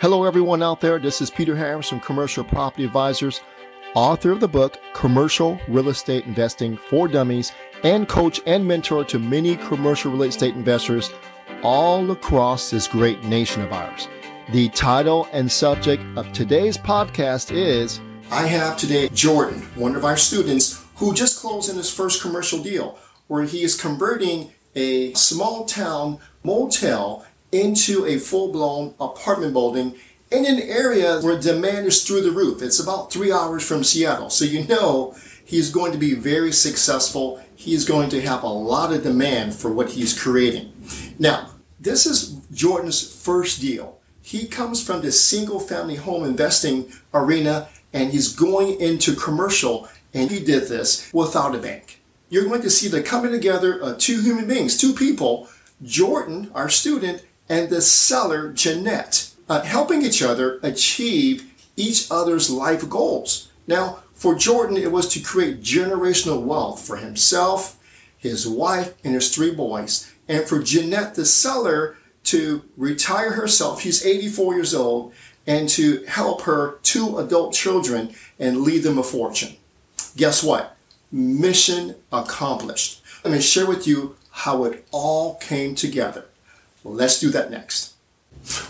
Hello, everyone out there. This is Peter Harris from Commercial Property Advisors, author of the book Commercial Real Estate Investing for Dummies, and coach and mentor to many commercial real estate investors all across this great nation of ours. The title and subject of today's podcast is I have today Jordan, one of our students, who just closed in his first commercial deal where he is converting a small town motel into a full blown apartment building in an area where demand is through the roof. It's about three hours from Seattle. So you know he's going to be very successful. He's going to have a lot of demand for what he's creating. Now, this is Jordan's first deal. He comes from the single family home investing arena and he's going into commercial and he did this without a bank. You're going to see the coming together of two human beings, two people, Jordan, our student, and the seller, Jeanette, uh, helping each other achieve each other's life goals. Now, for Jordan, it was to create generational wealth for himself, his wife, and his three boys. And for Jeanette, the seller, to retire herself, she's 84 years old, and to help her two adult children and leave them a fortune. Guess what? Mission accomplished. Let me share with you how it all came together. Let's do that next.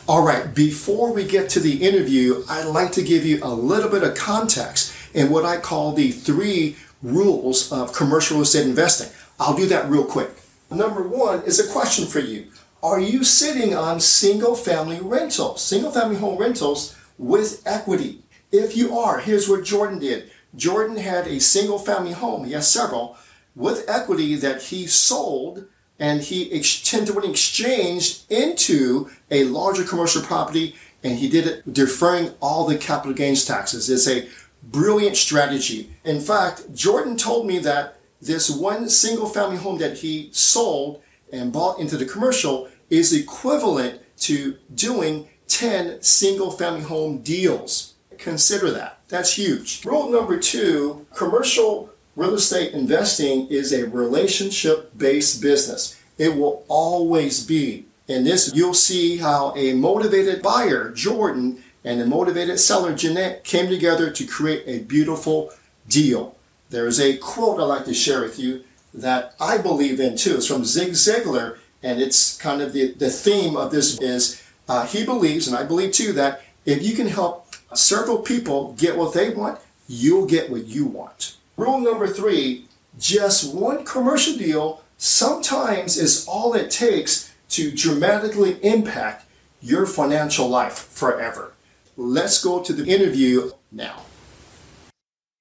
All right, before we get to the interview, I'd like to give you a little bit of context in what I call the three rules of commercial real estate investing. I'll do that real quick. Number one is a question for you. Are you sitting on single family rentals, single family home rentals with equity? If you are, here's what Jordan did. Jordan had a single family home, he has several, with equity that he sold and he ex- exchanged into a larger commercial property and he did it deferring all the capital gains taxes. It's a brilliant strategy. In fact, Jordan told me that this one single family home that he sold and bought into the commercial is equivalent to doing 10 single family home deals. Consider that. That's huge. Rule number two commercial real estate investing is a relationship based business. It will always be. In this, you'll see how a motivated buyer, Jordan, and a motivated seller, Jeanette, came together to create a beautiful deal. There is a quote I'd like to share with you that I believe in too. It's from Zig Ziglar, and it's kind of the, the theme of this is uh, he believes, and I believe too, that if you can help several people get what they want, you'll get what you want. Rule number three just one commercial deal sometimes is all it takes to dramatically impact your financial life forever. Let's go to the interview now.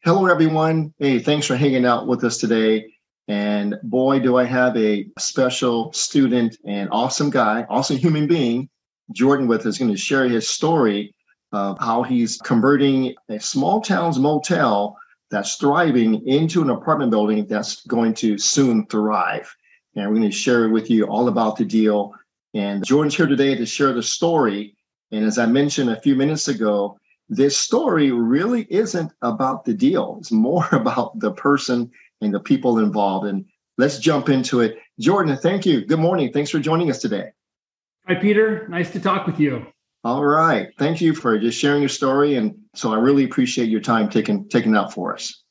Hello, everyone. Hey, thanks for hanging out with us today. And boy, do I have a special student and awesome guy, awesome human being, Jordan, with us, going to share his story of how he's converting a small town's motel that's thriving into an apartment building that's going to soon thrive. And we're going to share with you all about the deal. And Jordan's here today to share the story. And as I mentioned a few minutes ago, this story really isn't about the deal. It's more about the person and the people involved. And let's jump into it. Jordan, thank you. Good morning. Thanks for joining us today. Hi, Peter. Nice to talk with you. All right. Thank you for just sharing your story. And so I really appreciate your time taking taking out for us.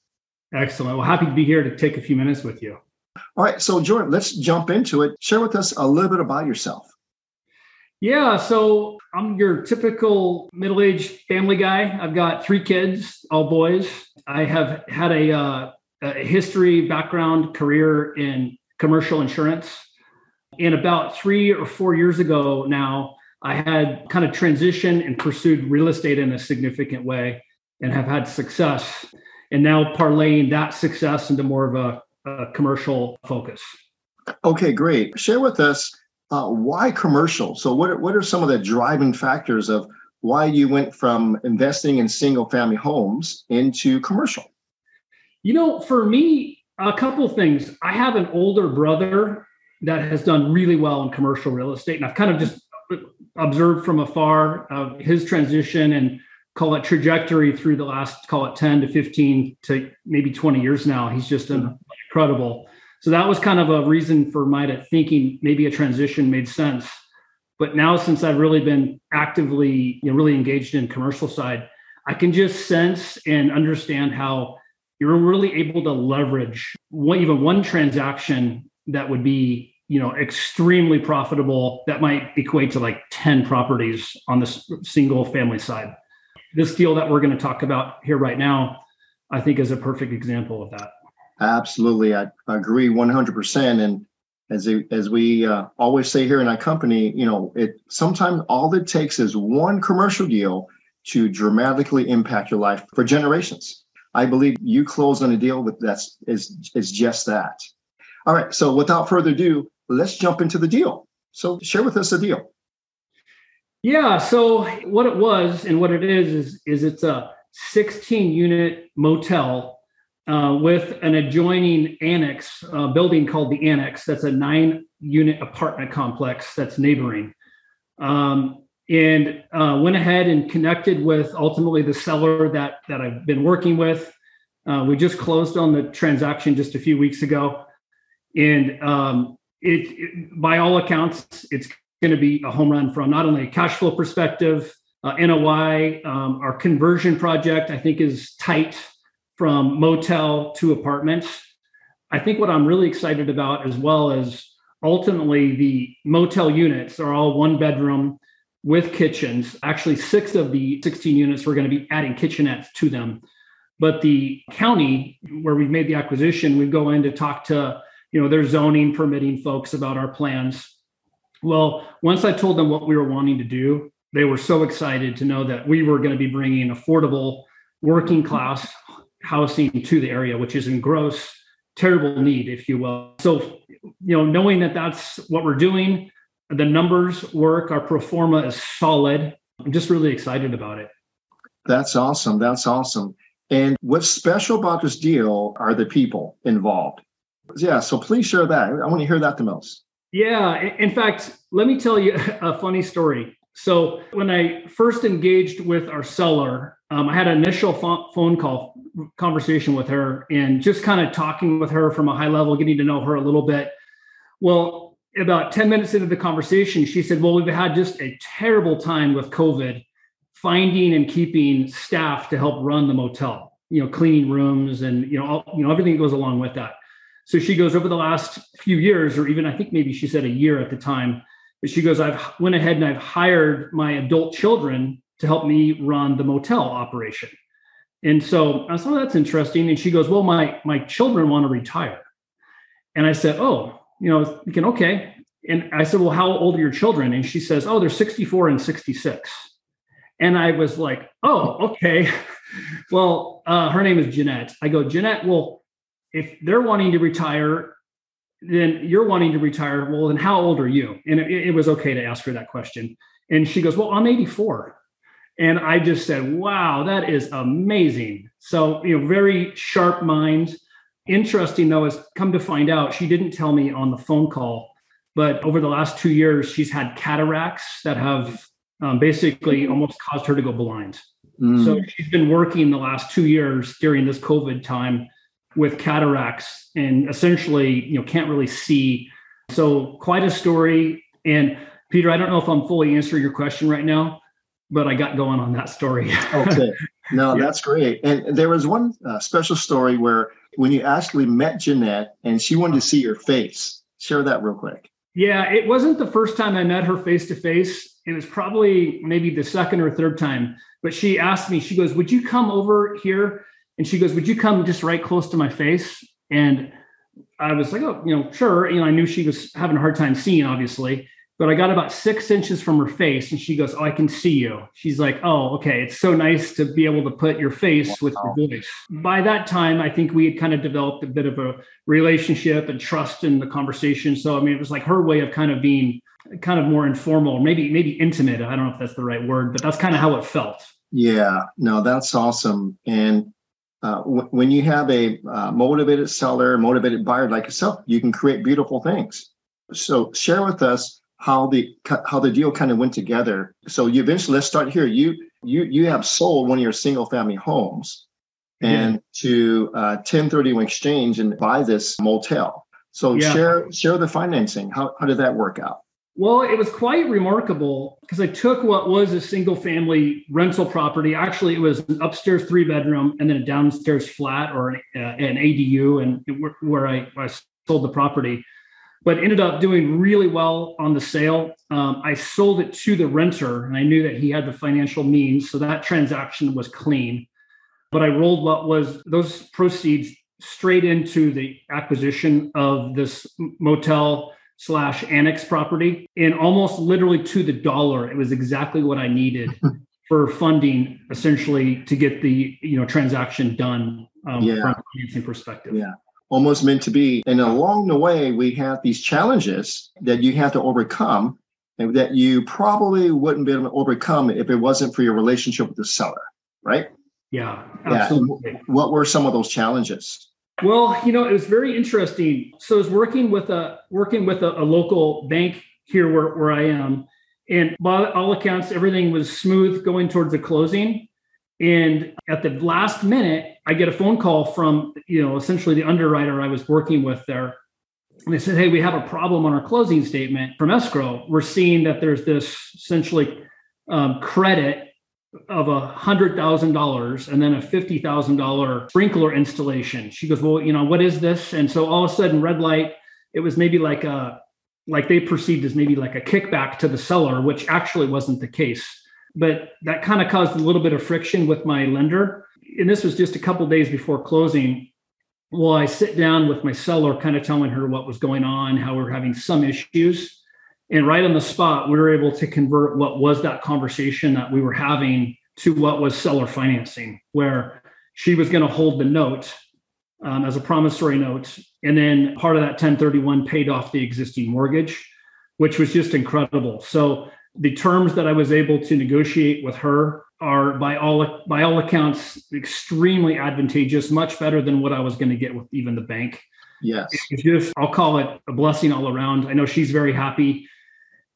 Excellent. Well, happy to be here to take a few minutes with you. All right. So, Jordan, let's jump into it. Share with us a little bit about yourself. Yeah. So, I'm your typical middle aged family guy. I've got three kids, all boys. I have had a, uh, a history, background, career in commercial insurance. And about three or four years ago now, I had kind of transitioned and pursued real estate in a significant way and have had success. And now parlaying that success into more of a, a commercial focus. Okay, great. Share with us uh, why commercial. So, what are, what are some of the driving factors of why you went from investing in single family homes into commercial? You know, for me, a couple of things. I have an older brother that has done really well in commercial real estate, and I've kind of just observed from afar uh, his transition and call it trajectory through the last call it 10 to 15 to maybe 20 years now. He's just mm-hmm. incredible. So that was kind of a reason for my thinking maybe a transition made sense. But now, since I've really been actively, you know, really engaged in commercial side, I can just sense and understand how you're really able to leverage one, even one transaction that would be you know extremely profitable. That might equate to like 10 properties on this single family side. This deal that we're going to talk about here right now i think is a perfect example of that. Absolutely. I agree 100% and as a, as we uh, always say here in our company you know it sometimes all it takes is one commercial deal to dramatically impact your life for generations. I believe you closed on a deal with that's is is just that. All right. So without further ado let's jump into the deal. So share with us the deal. Yeah. So what it was and what it is is is it's a 16 unit motel uh, with an adjoining annex uh, building called the Annex. That's a nine unit apartment complex that's neighboring. Um, and uh, went ahead and connected with ultimately the seller that that I've been working with. Uh, we just closed on the transaction just a few weeks ago, and um, it, it, by all accounts, it's going to be a home run from not only a cash flow perspective, uh, NOI. Um, our conversion project, I think, is tight from motel to apartments. I think what I'm really excited about, as well as ultimately the motel units, are all one bedroom with kitchens. Actually, six of the 16 units, we're going to be adding kitchenettes to them. But the county where we've made the acquisition, we go in to talk to you know, their zoning permitting folks about our plans. Well, once I told them what we were wanting to do, they were so excited to know that we were going to be bringing affordable working class housing to the area, which is in gross terrible need, if you will. So, you know, knowing that that's what we're doing, the numbers work, our pro forma is solid. I'm just really excited about it. That's awesome. That's awesome. And what's special about this deal are the people involved. Yeah, so please share that. I want to hear that the most. Yeah, in fact, let me tell you a funny story. So when I first engaged with our seller, um, I had an initial phone call conversation with her and just kind of talking with her from a high level, getting to know her a little bit. Well, about 10 minutes into the conversation, she said, Well, we've had just a terrible time with COVID finding and keeping staff to help run the motel, you know, cleaning rooms and, you know, all, you know, everything that goes along with that. So she goes over the last few years, or even I think maybe she said a year at the time, but she goes, I've went ahead and I've hired my adult children to help me run the motel operation. And so I thought, oh, that's interesting. And she goes, Well, my my children want to retire. And I said, Oh, you know, thinking, okay. And I said, Well, how old are your children? And she says, Oh, they're 64 and 66. And I was like, Oh, okay. well, uh, her name is Jeanette. I go, Jeanette, well, if they're wanting to retire, then you're wanting to retire. Well, then how old are you? And it, it was okay to ask her that question. And she goes, Well, I'm 84. And I just said, Wow, that is amazing. So, you know, very sharp mind. Interesting though, is come to find out, she didn't tell me on the phone call, but over the last two years, she's had cataracts that have um, basically almost caused her to go blind. Mm. So she's been working the last two years during this COVID time with cataracts and essentially, you know, can't really see. So quite a story. And Peter, I don't know if I'm fully answering your question right now, but I got going on that story. okay. No, yeah. that's great. And there was one uh, special story where when you actually met Jeanette and she wanted to see your face. Share that real quick. Yeah, it wasn't the first time I met her face to face. It was probably maybe the second or third time. But she asked me, she goes, Would you come over here and she goes, Would you come just right close to my face? And I was like, Oh, you know, sure. You know, I knew she was having a hard time seeing, obviously, but I got about six inches from her face and she goes, Oh, I can see you. She's like, Oh, okay. It's so nice to be able to put your face wow. with your voice. By that time, I think we had kind of developed a bit of a relationship and trust in the conversation. So, I mean, it was like her way of kind of being kind of more informal, maybe, maybe intimate. I don't know if that's the right word, but that's kind of how it felt. Yeah, no, that's awesome. And uh, w- when you have a uh, motivated seller, motivated buyer like yourself, you can create beautiful things. So share with us how the how the deal kind of went together. So you eventually let's start here. You you you have sold one of your single family homes and yeah. to uh, 1031 exchange and buy this motel. So yeah. share share the financing. How how did that work out? Well, it was quite remarkable because I took what was a single family rental property. Actually, it was an upstairs three bedroom and then a downstairs flat or an, uh, an ADU, and where I, I, sold the property, but ended up doing really well on the sale. Um, I sold it to the renter, and I knew that he had the financial means, so that transaction was clean. But I rolled what was those proceeds straight into the acquisition of this motel slash annex property and almost literally to the dollar it was exactly what i needed for funding essentially to get the you know transaction done um, yeah. from a financing perspective. Yeah. Almost meant to be. And along the way we have these challenges that you have to overcome and that you probably wouldn't be able to overcome if it wasn't for your relationship with the seller right? Yeah absolutely. yeah. what were some of those challenges well, you know, it was very interesting. So I was working with a working with a, a local bank here where, where I am. And by all accounts, everything was smooth going towards the closing. And at the last minute, I get a phone call from, you know, essentially the underwriter I was working with there. And they said, Hey, we have a problem on our closing statement from escrow. We're seeing that there's this essentially um, credit of a hundred thousand dollars and then a fifty thousand dollar sprinkler installation. She goes, well, you know, what is this? And so all of a sudden, red light. It was maybe like a like they perceived as maybe like a kickback to the seller, which actually wasn't the case. But that kind of caused a little bit of friction with my lender. And this was just a couple days before closing. Well, I sit down with my seller, kind of telling her what was going on, how we're having some issues and right on the spot, we were able to convert what was that conversation that we were having to what was seller financing, where she was going to hold the note um, as a promissory note. And then part of that 1031 paid off the existing mortgage, which was just incredible. So the terms that I was able to negotiate with her are by all by all accounts extremely advantageous, much better than what I was going to get with even the bank. Yes. It's just I'll call it a blessing all around. I know she's very happy.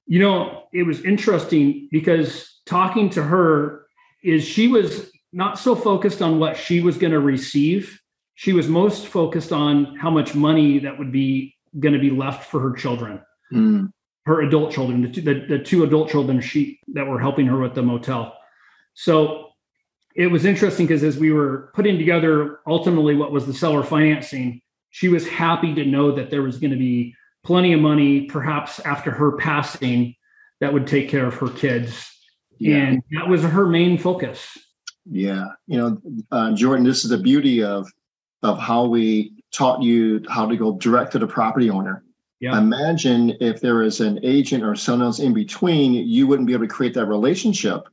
You know, it was interesting because talking to her is she was not so focused on what she was going to receive. She was most focused on how much money that would be going to be left for her children, mm. her adult children, the two, the, the two adult children she that were helping her with the motel. So it was interesting because as we were putting together ultimately what was the seller financing, she was happy to know that there was going to be plenty of money, perhaps after her passing, that would take care of her kids. Yeah. And that was her main focus. Yeah. You know, uh, Jordan, this is the beauty of of how we taught you how to go direct to the property owner. Yeah. Imagine if there is an agent or someone else in between, you wouldn't be able to create that relationship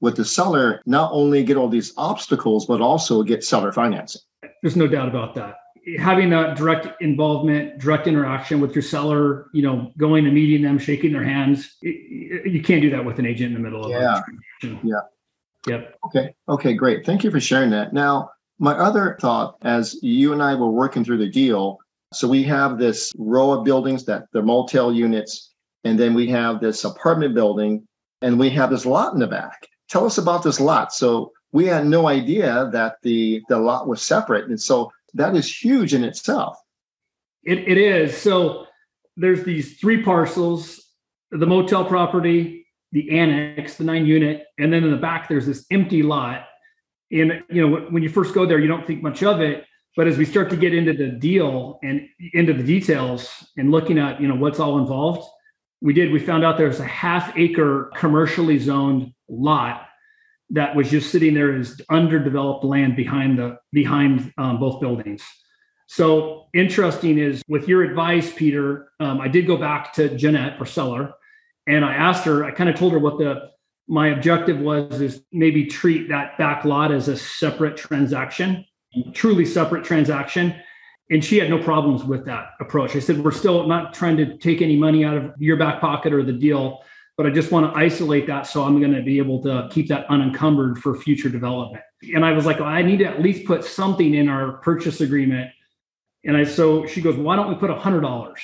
with the seller, not only get all these obstacles, but also get seller financing. There's no doubt about that having that direct involvement, direct interaction with your seller, you know, going and meeting them, shaking their hands, it, you can't do that with an agent in the middle of yeah. Yeah. Yep. Okay. Okay. Great. Thank you for sharing that. Now, my other thought, as you and I were working through the deal, so we have this row of buildings that the motel units, and then we have this apartment building, and we have this lot in the back. Tell us about this lot. So we had no idea that the the lot was separate, and so that is huge in itself. It, it is. So there's these three parcels the motel property, the annex, the nine unit, and then in the back, there's this empty lot. And, you know, when you first go there, you don't think much of it. But as we start to get into the deal and into the details and looking at, you know, what's all involved, we did, we found out there's a half acre commercially zoned lot that was just sitting there as underdeveloped land behind the behind um, both buildings. So interesting is with your advice, Peter. Um, I did go back to Jeanette or seller, and I asked her. I kind of told her what the my objective was is maybe treat that back lot as a separate transaction, truly separate transaction. And she had no problems with that approach. I said, we're still not trying to take any money out of your back pocket or the deal but I just want to isolate that so I'm going to be able to keep that unencumbered for future development. And I was like, well, I need to at least put something in our purchase agreement. And I so she goes, why don't we put a hundred dollars?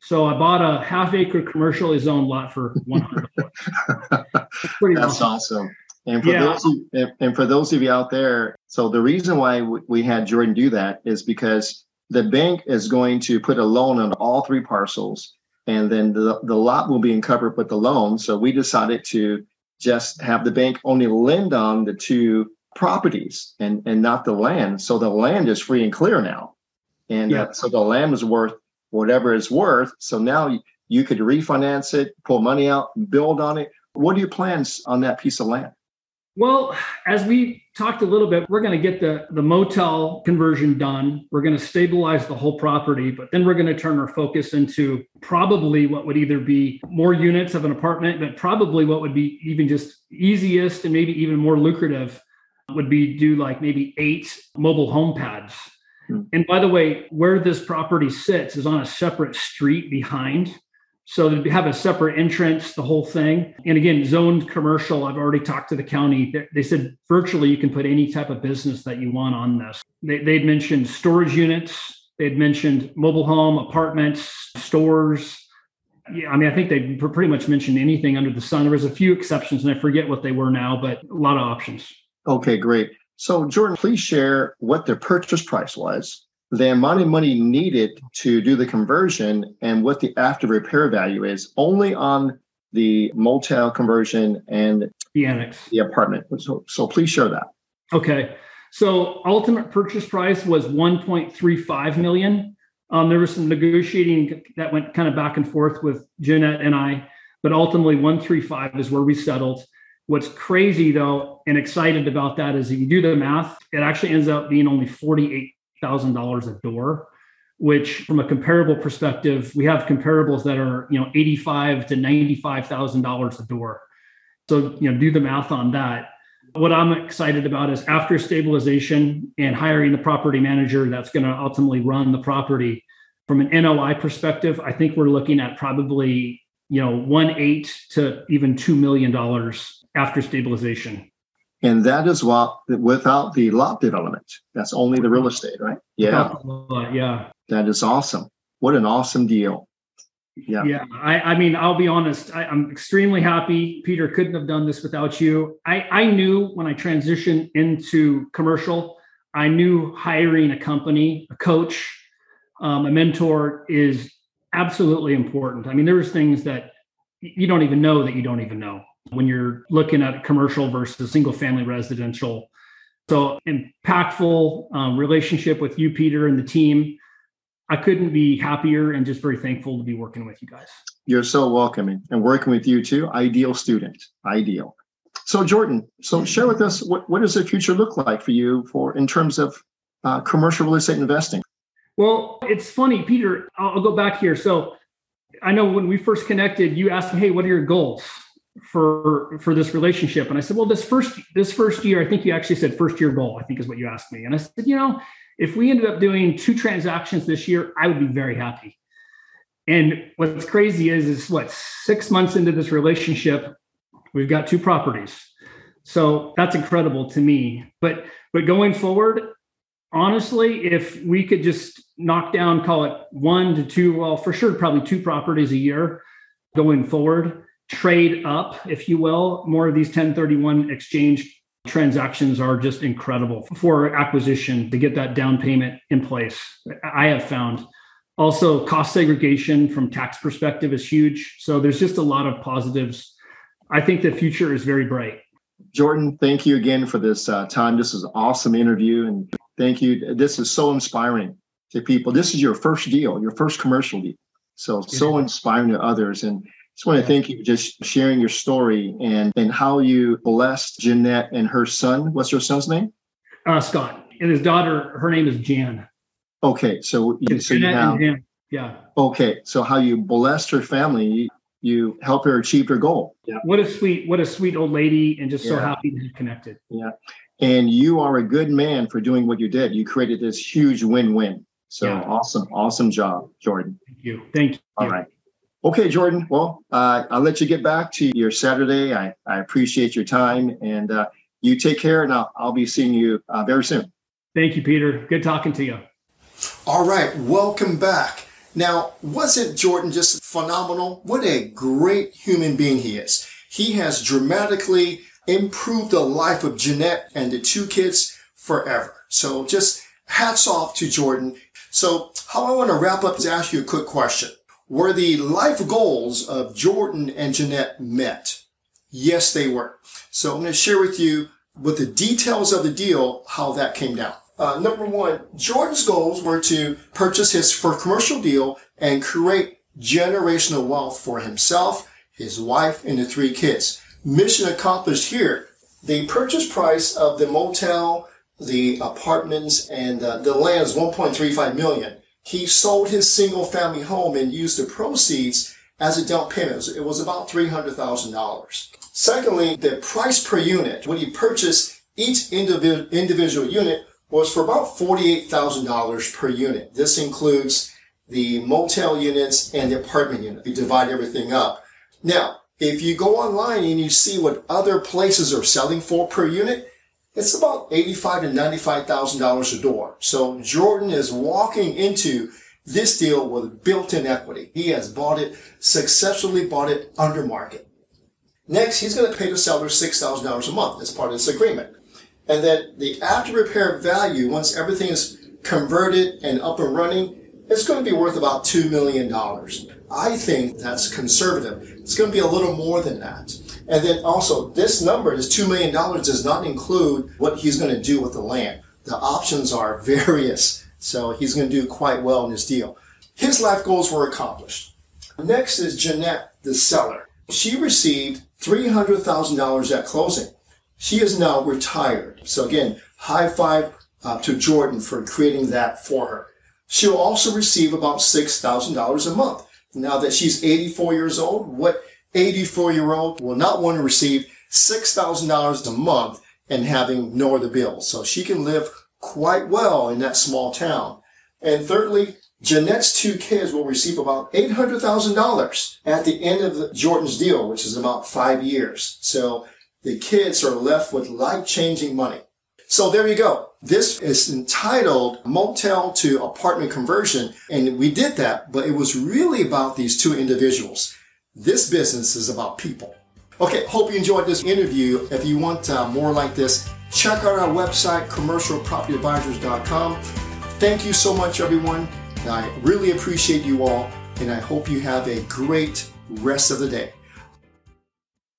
So I bought a half acre commercially zoned lot for one hundred. That's awesome. awesome. And for yeah. those of, and for those of you out there, so the reason why we had Jordan do that is because the bank is going to put a loan on all three parcels and then the, the lot will be encumbered with the loan. So we decided to just have the bank only lend on the two properties and, and not the land. So the land is free and clear now. And uh, yeah. uh, so the land was worth whatever it's worth. So now you, you could refinance it, pull money out, build on it. What are your plans on that piece of land? Well, as we talked a little bit, we're going to get the, the motel conversion done. We're going to stabilize the whole property, but then we're going to turn our focus into probably what would either be more units of an apartment, but probably what would be even just easiest and maybe even more lucrative would be do like maybe eight mobile home pads. Hmm. And by the way, where this property sits is on a separate street behind. So they have a separate entrance, the whole thing. And again, zoned commercial. I've already talked to the county. They said virtually you can put any type of business that you want on this. They, they'd mentioned storage units. They'd mentioned mobile home, apartments, stores. Yeah, I mean, I think they pretty much mentioned anything under the sun. There was a few exceptions, and I forget what they were now, but a lot of options. Okay, great. So, Jordan, please share what their purchase price was the amount of money needed to do the conversion and what the after repair value is only on the motel conversion and the annex, the apartment. So, so please share that. Okay. So ultimate purchase price was 1.35 million. Um, there was some negotiating that went kind of back and forth with Jeanette and I, but ultimately 135 is where we settled. What's crazy though, and excited about that is if you do the math, it actually ends up being only 48 thousand dollars a door, which from a comparable perspective, we have comparables that are you know eighty five to ninety five thousand dollars a door. So you know do the math on that. What I'm excited about is after stabilization and hiring the property manager that's going to ultimately run the property. From an NOI perspective, I think we're looking at probably you know one eight to even two million dollars after stabilization. And that is what without the lot development. That's only the real estate, right? Yeah. yeah. That is awesome. What an awesome deal. Yeah. Yeah. I, I mean, I'll be honest. I, am extremely happy. Peter couldn't have done this without you. I, I knew when I transitioned into commercial, I knew hiring a company, a coach, um, a mentor is absolutely important. I mean, there's things that you don't even know that you don't even know when you're looking at commercial versus single family residential. So impactful um, relationship with you, Peter, and the team. I couldn't be happier and just very thankful to be working with you guys. You're so welcoming and working with you too. Ideal student, ideal. So Jordan, so share with us what, what does the future look like for you for in terms of uh, commercial real estate investing? Well, it's funny, Peter. I'll, I'll go back here. So I know when we first connected, you asked me, "Hey, what are your goals?" For for this relationship. And i said well this first this first year i think you actually said first year goal i think is what you asked me. And i said you know if we ended up doing two transactions this year i would be very happy. And what's crazy is is what six months into this relationship we've got two properties. So that's incredible to me. But but going forward honestly if we could just knock down call it one to two well for sure probably two properties a year going forward trade up, if you will. More of these 1031 exchange transactions are just incredible for acquisition to get that down payment in place. I have found also cost segregation from tax perspective is huge. So there's just a lot of positives. I think the future is very bright. Jordan, thank you again for this uh, time. This is an awesome interview. And thank you. This is so inspiring to people. This is your first deal, your first commercial deal. So, so inspiring to others. And just want to thank you for just sharing your story and, and how you blessed Jeanette and her son. What's your son's name? Uh, Scott. And his daughter, her name is Jan. Okay. So, you, so you have, yeah. Okay. So how you blessed her family, you help her achieve her goal. Yeah. What a sweet, what a sweet old lady and just so happy to be connected. Yeah. And you are a good man for doing what you did. You created this huge win-win. So yeah. awesome, awesome job, Jordan. Thank you. Thank you. All right. Okay, Jordan. Well, uh, I'll let you get back to your Saturday. I, I appreciate your time and uh, you take care, and I'll, I'll be seeing you uh, very soon. Thank you, Peter. Good talking to you. All right, welcome back. Now, wasn't Jordan just phenomenal? What a great human being he is. He has dramatically improved the life of Jeanette and the two kids forever. So just hats off to Jordan. So how I want to wrap up is ask you a quick question. Were the life goals of Jordan and Jeanette met? Yes, they were. So I'm going to share with you with the details of the deal, how that came down. Uh, number one, Jordan's goals were to purchase his first commercial deal and create generational wealth for himself, his wife, and the three kids. Mission accomplished here. The purchase price of the motel, the apartments, and uh, the land is 1.35 million. He sold his single family home and used the proceeds as a down payment. It was about $300,000. Secondly, the price per unit, when he purchased each individual unit, was for about $48,000 per unit. This includes the motel units and the apartment unit. You divide everything up. Now, if you go online and you see what other places are selling for per unit, it's about eighty-five to ninety-five thousand dollars a door. So Jordan is walking into this deal with built-in equity. He has bought it, successfully bought it under market. Next, he's going to pay the seller $6,000 a month as part of this agreement. And then the after repair value, once everything is converted and up and running, it's going to be worth about $2 million. I think that's conservative. It's going to be a little more than that. And then also, this number, this $2 million, does not include what he's going to do with the land. The options are various. So he's going to do quite well in this deal. His life goals were accomplished. Next is Jeanette, the seller. She received $300,000 at closing. She is now retired. So again, high five uh, to Jordan for creating that for her. She'll also receive about $6,000 a month. Now that she's 84 years old, what 84 year old will not want to receive $6,000 a month and having no other bills? So she can live quite well in that small town. And thirdly, Jeanette's two kids will receive about $800,000 at the end of the, Jordan's deal, which is about five years. So the kids are left with life-changing money. So there you go. This is entitled Motel to Apartment Conversion. And we did that, but it was really about these two individuals. This business is about people. Okay, hope you enjoyed this interview. If you want uh, more like this, check out our website, commercialpropertyadvisors.com. Thank you so much, everyone. I really appreciate you all, and I hope you have a great rest of the day.